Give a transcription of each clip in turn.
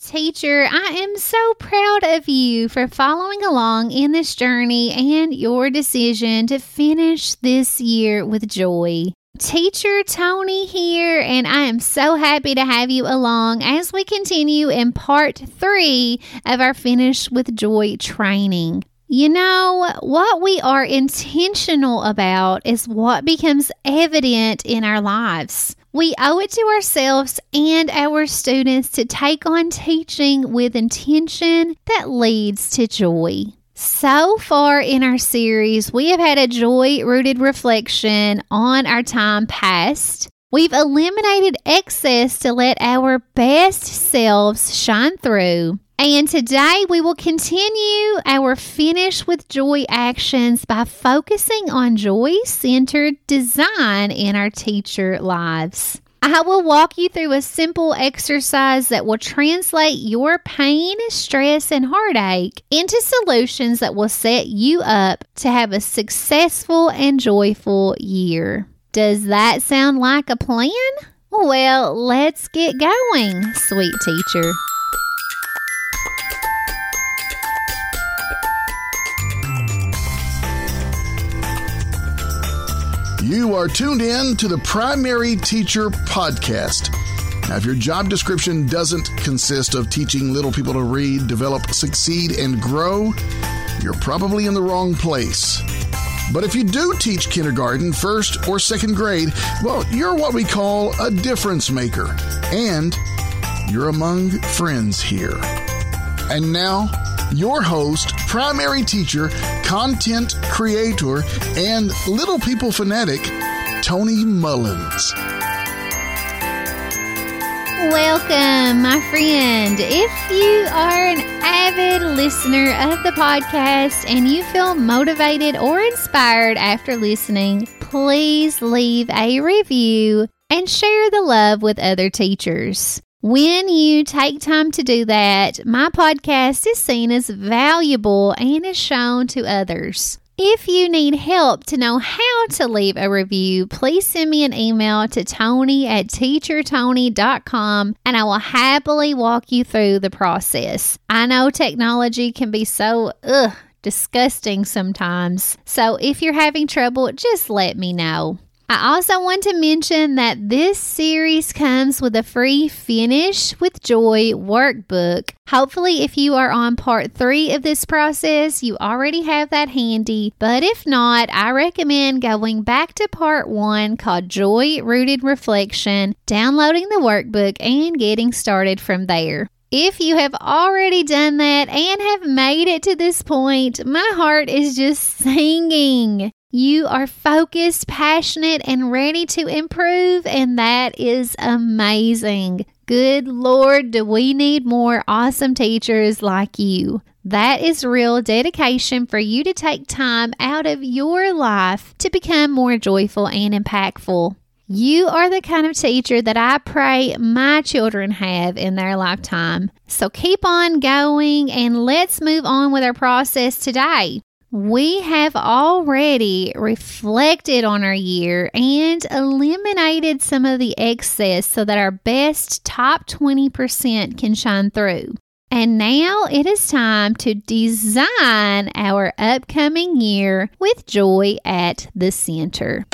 Teacher, I am so proud of you for following along in this journey and your decision to finish this year with joy. Teacher Tony here, and I am so happy to have you along as we continue in part three of our Finish with Joy training. You know, what we are intentional about is what becomes evident in our lives. We owe it to ourselves and our students to take on teaching with intention that leads to joy. So far in our series, we have had a joy rooted reflection on our time past. We've eliminated excess to let our best selves shine through. And today we will continue our finish with joy actions by focusing on joy centered design in our teacher lives. I will walk you through a simple exercise that will translate your pain, stress, and heartache into solutions that will set you up to have a successful and joyful year. Does that sound like a plan? Well, let's get going, sweet teacher. You are tuned in to the Primary Teacher Podcast. Now, if your job description doesn't consist of teaching little people to read, develop, succeed, and grow, you're probably in the wrong place. But if you do teach kindergarten, first, or second grade, well, you're what we call a difference maker. And you're among friends here. And now, your host, primary teacher, content creator, and little people fanatic, Tony Mullins. Welcome, my friend. If you are an avid listener of the podcast and you feel motivated or inspired after listening, please leave a review and share the love with other teachers. When you take time to do that, my podcast is seen as valuable and is shown to others. If you need help to know how to leave a review, please send me an email to tony at teachertony.com and I will happily walk you through the process. I know technology can be so, ugh, disgusting sometimes. So if you're having trouble, just let me know. I also want to mention that this series comes with a free Finish with Joy workbook. Hopefully, if you are on part three of this process, you already have that handy. But if not, I recommend going back to part one called Joy Rooted Reflection, downloading the workbook, and getting started from there. If you have already done that and have made it to this point, my heart is just singing. You are focused, passionate, and ready to improve, and that is amazing. Good Lord, do we need more awesome teachers like you? That is real dedication for you to take time out of your life to become more joyful and impactful. You are the kind of teacher that I pray my children have in their lifetime. So keep on going and let's move on with our process today. We have already reflected on our year and eliminated some of the excess so that our best top 20% can shine through. And now it is time to design our upcoming year with joy at the center.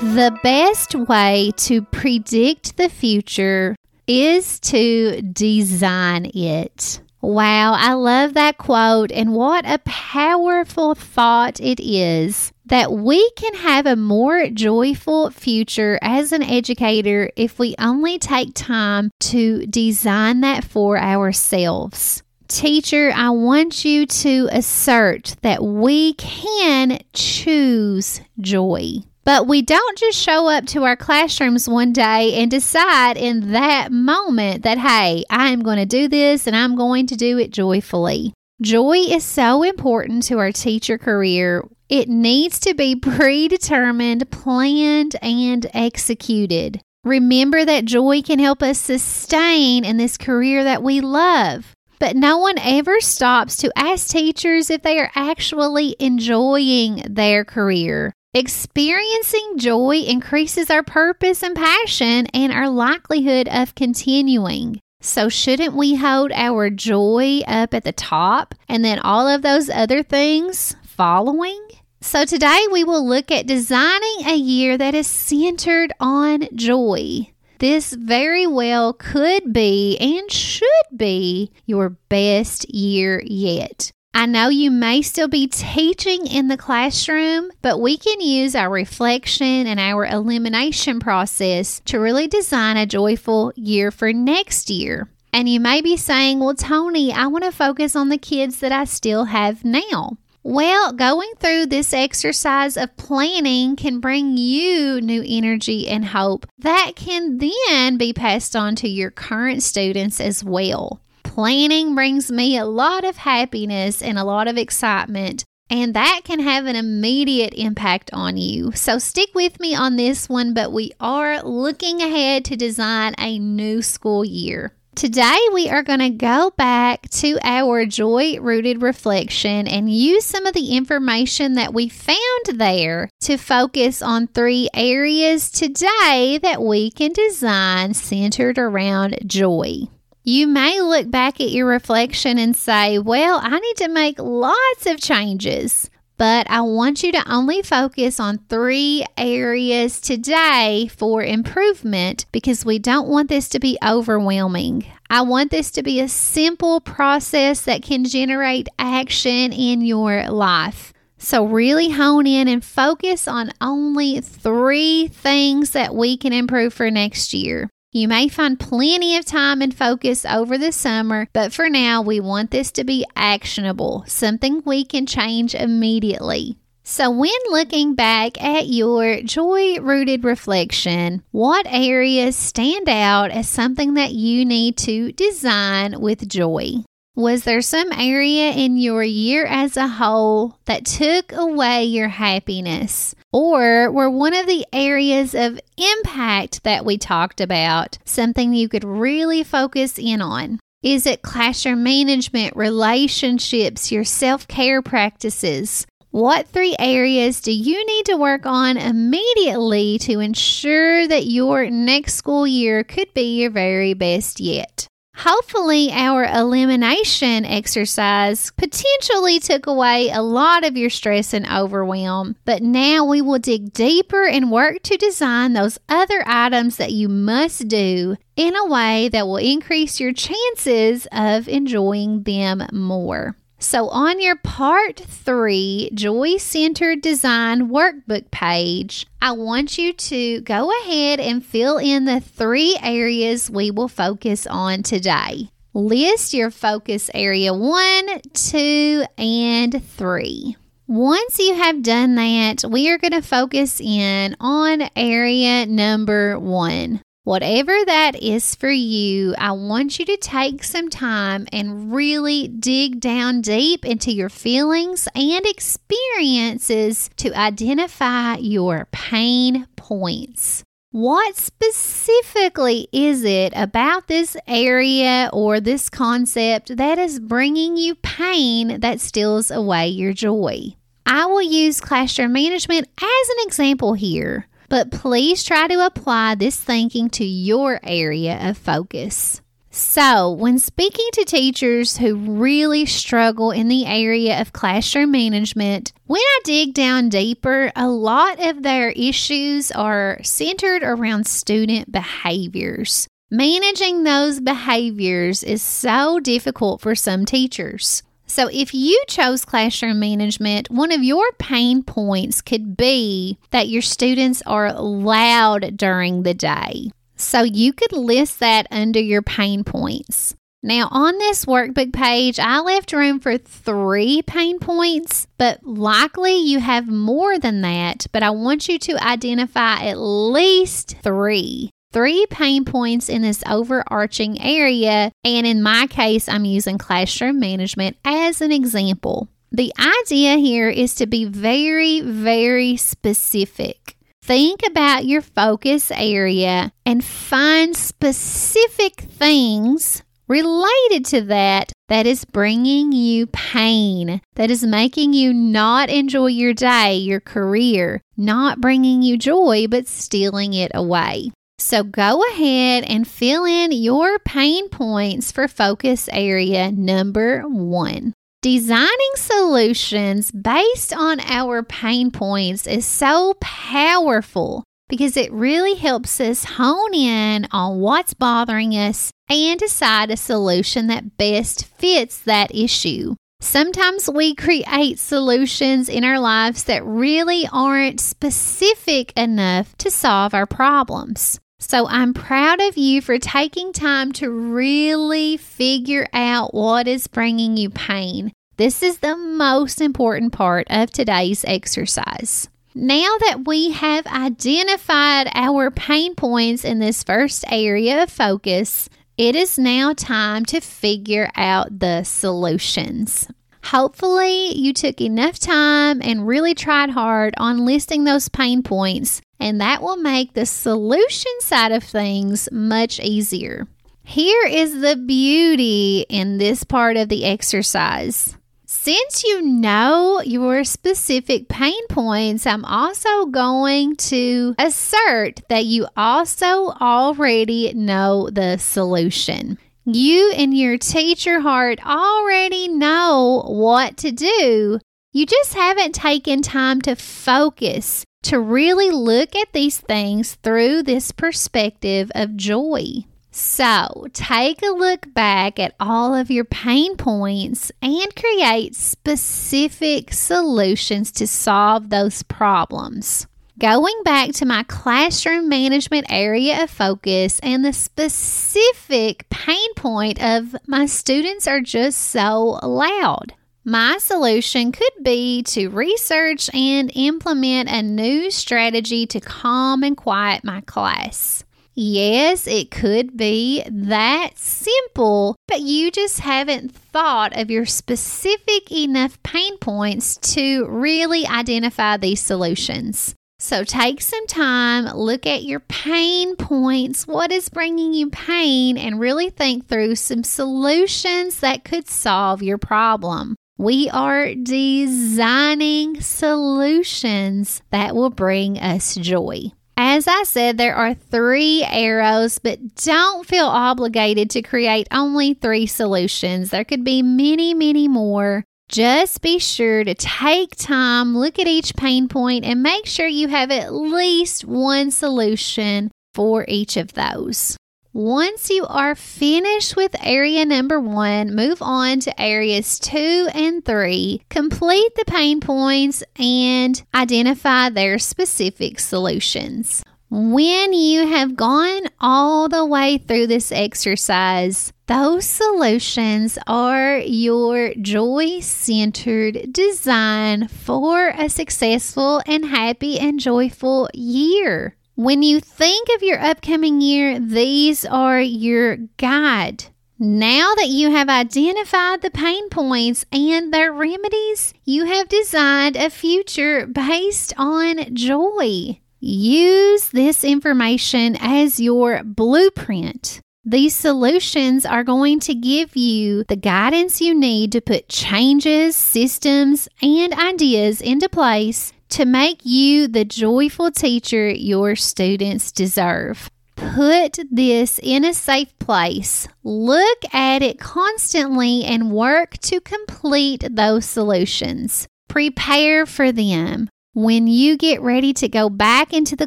The best way to predict the future is to design it. Wow, I love that quote, and what a powerful thought it is that we can have a more joyful future as an educator if we only take time to design that for ourselves. Teacher, I want you to assert that we can choose joy. But we don't just show up to our classrooms one day and decide in that moment that, hey, I am going to do this and I'm going to do it joyfully. Joy is so important to our teacher career. It needs to be predetermined, planned, and executed. Remember that joy can help us sustain in this career that we love. But no one ever stops to ask teachers if they are actually enjoying their career. Experiencing joy increases our purpose and passion and our likelihood of continuing. So, shouldn't we hold our joy up at the top and then all of those other things following? So, today we will look at designing a year that is centered on joy. This very well could be and should be your best year yet. I know you may still be teaching in the classroom, but we can use our reflection and our elimination process to really design a joyful year for next year. And you may be saying, Well, Tony, I want to focus on the kids that I still have now. Well, going through this exercise of planning can bring you new energy and hope that can then be passed on to your current students as well. Planning brings me a lot of happiness and a lot of excitement, and that can have an immediate impact on you. So stick with me on this one, but we are looking ahead to design a new school year. Today, we are going to go back to our joy rooted reflection and use some of the information that we found there to focus on three areas today that we can design centered around joy. You may look back at your reflection and say, Well, I need to make lots of changes. But I want you to only focus on three areas today for improvement because we don't want this to be overwhelming. I want this to be a simple process that can generate action in your life. So, really hone in and focus on only three things that we can improve for next year. You may find plenty of time and focus over the summer, but for now, we want this to be actionable, something we can change immediately. So, when looking back at your joy rooted reflection, what areas stand out as something that you need to design with joy? Was there some area in your year as a whole that took away your happiness? Or were one of the areas of impact that we talked about something you could really focus in on? Is it classroom management, relationships, your self care practices? What three areas do you need to work on immediately to ensure that your next school year could be your very best yet? Hopefully, our elimination exercise potentially took away a lot of your stress and overwhelm, but now we will dig deeper and work to design those other items that you must do in a way that will increase your chances of enjoying them more. So, on your part three Joy Centered Design workbook page, I want you to go ahead and fill in the three areas we will focus on today. List your focus area one, two, and three. Once you have done that, we are going to focus in on area number one. Whatever that is for you, I want you to take some time and really dig down deep into your feelings and experiences to identify your pain points. What specifically is it about this area or this concept that is bringing you pain that steals away your joy? I will use classroom management as an example here but please try to apply this thinking to your area of focus. So, when speaking to teachers who really struggle in the area of classroom management, when I dig down deeper, a lot of their issues are centered around student behaviors. Managing those behaviors is so difficult for some teachers. So, if you chose classroom management, one of your pain points could be that your students are loud during the day. So, you could list that under your pain points. Now, on this workbook page, I left room for three pain points, but likely you have more than that. But I want you to identify at least three three pain points in this overarching area. And in my case, I'm using classroom management as an example. The idea here is to be very, very specific. Think about your focus area and find specific things related to that that is bringing you pain, that is making you not enjoy your day, your career, not bringing you joy, but stealing it away. So go ahead and fill in your pain points for focus area number one. Designing solutions based on our pain points is so powerful because it really helps us hone in on what's bothering us and decide a solution that best fits that issue. Sometimes we create solutions in our lives that really aren't specific enough to solve our problems. So I'm proud of you for taking time to really figure out what is bringing you pain. This is the most important part of today's exercise. Now that we have identified our pain points in this first area of focus, it is now time to figure out the solutions. Hopefully, you took enough time and really tried hard on listing those pain points, and that will make the solution side of things much easier. Here is the beauty in this part of the exercise. Since you know your specific pain points, I'm also going to assert that you also already know the solution. You and your teacher heart already know what to do. You just haven't taken time to focus, to really look at these things through this perspective of joy. So, take a look back at all of your pain points and create specific solutions to solve those problems. Going back to my classroom management area of focus and the specific pain point of my students are just so loud. My solution could be to research and implement a new strategy to calm and quiet my class. Yes, it could be that simple, but you just haven't thought of your specific enough pain points to really identify these solutions. So take some time, look at your pain points, what is bringing you pain, and really think through some solutions that could solve your problem. We are designing solutions that will bring us joy. As I said, there are three arrows, but don't feel obligated to create only three solutions. There could be many, many more. Just be sure to take time, look at each pain point, and make sure you have at least one solution for each of those. Once you are finished with area number one, move on to areas two and three. Complete the pain points and identify their specific solutions. When you have gone all the way through this exercise, those solutions are your joy centered design for a successful and happy and joyful year. When you think of your upcoming year, these are your guide. Now that you have identified the pain points and their remedies, you have designed a future based on joy. Use this information as your blueprint. These solutions are going to give you the guidance you need to put changes, systems, and ideas into place to make you the joyful teacher your students deserve. Put this in a safe place. Look at it constantly and work to complete those solutions. Prepare for them. When you get ready to go back into the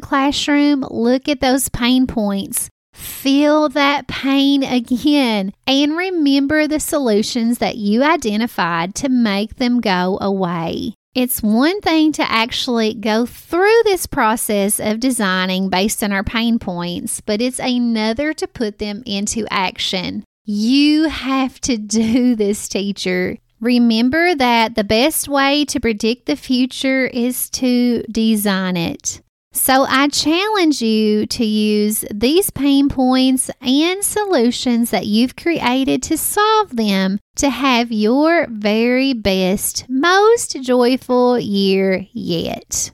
classroom, look at those pain points. Feel that pain again and remember the solutions that you identified to make them go away. It's one thing to actually go through this process of designing based on our pain points, but it's another to put them into action. You have to do this, teacher. Remember that the best way to predict the future is to design it. So I challenge you to use these pain points and solutions that you've created to solve them to have your very best, most joyful year yet.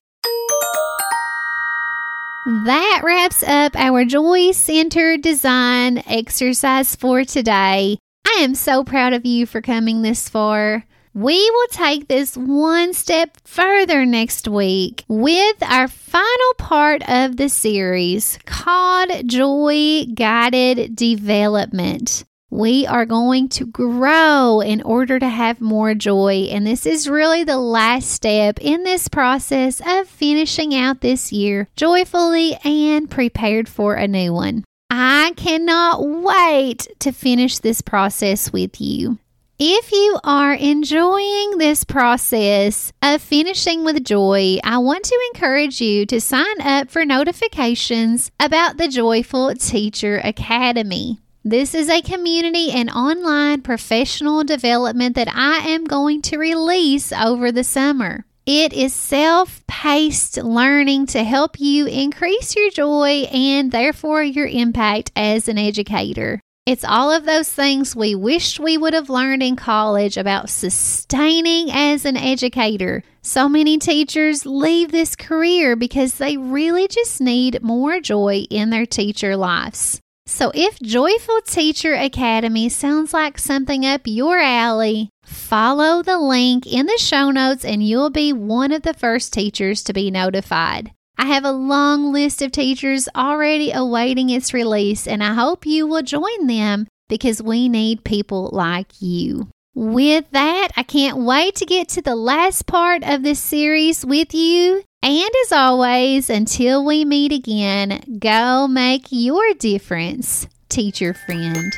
That wraps up our joy Center design exercise for today. I am so proud of you for coming this far. We will take this one step further next week with our final part of the series called Joy Guided Development. We are going to grow in order to have more joy, and this is really the last step in this process of finishing out this year joyfully and prepared for a new one. I cannot wait to finish this process with you. If you are enjoying this process of finishing with joy, I want to encourage you to sign up for notifications about the Joyful Teacher Academy. This is a community and online professional development that I am going to release over the summer. It is self paced learning to help you increase your joy and therefore your impact as an educator. It's all of those things we wished we would have learned in college about sustaining as an educator. So many teachers leave this career because they really just need more joy in their teacher lives. So, if Joyful Teacher Academy sounds like something up your alley, follow the link in the show notes and you'll be one of the first teachers to be notified. I have a long list of teachers already awaiting its release, and I hope you will join them because we need people like you. With that, I can't wait to get to the last part of this series with you. And as always, until we meet again, go make your difference, teacher friend.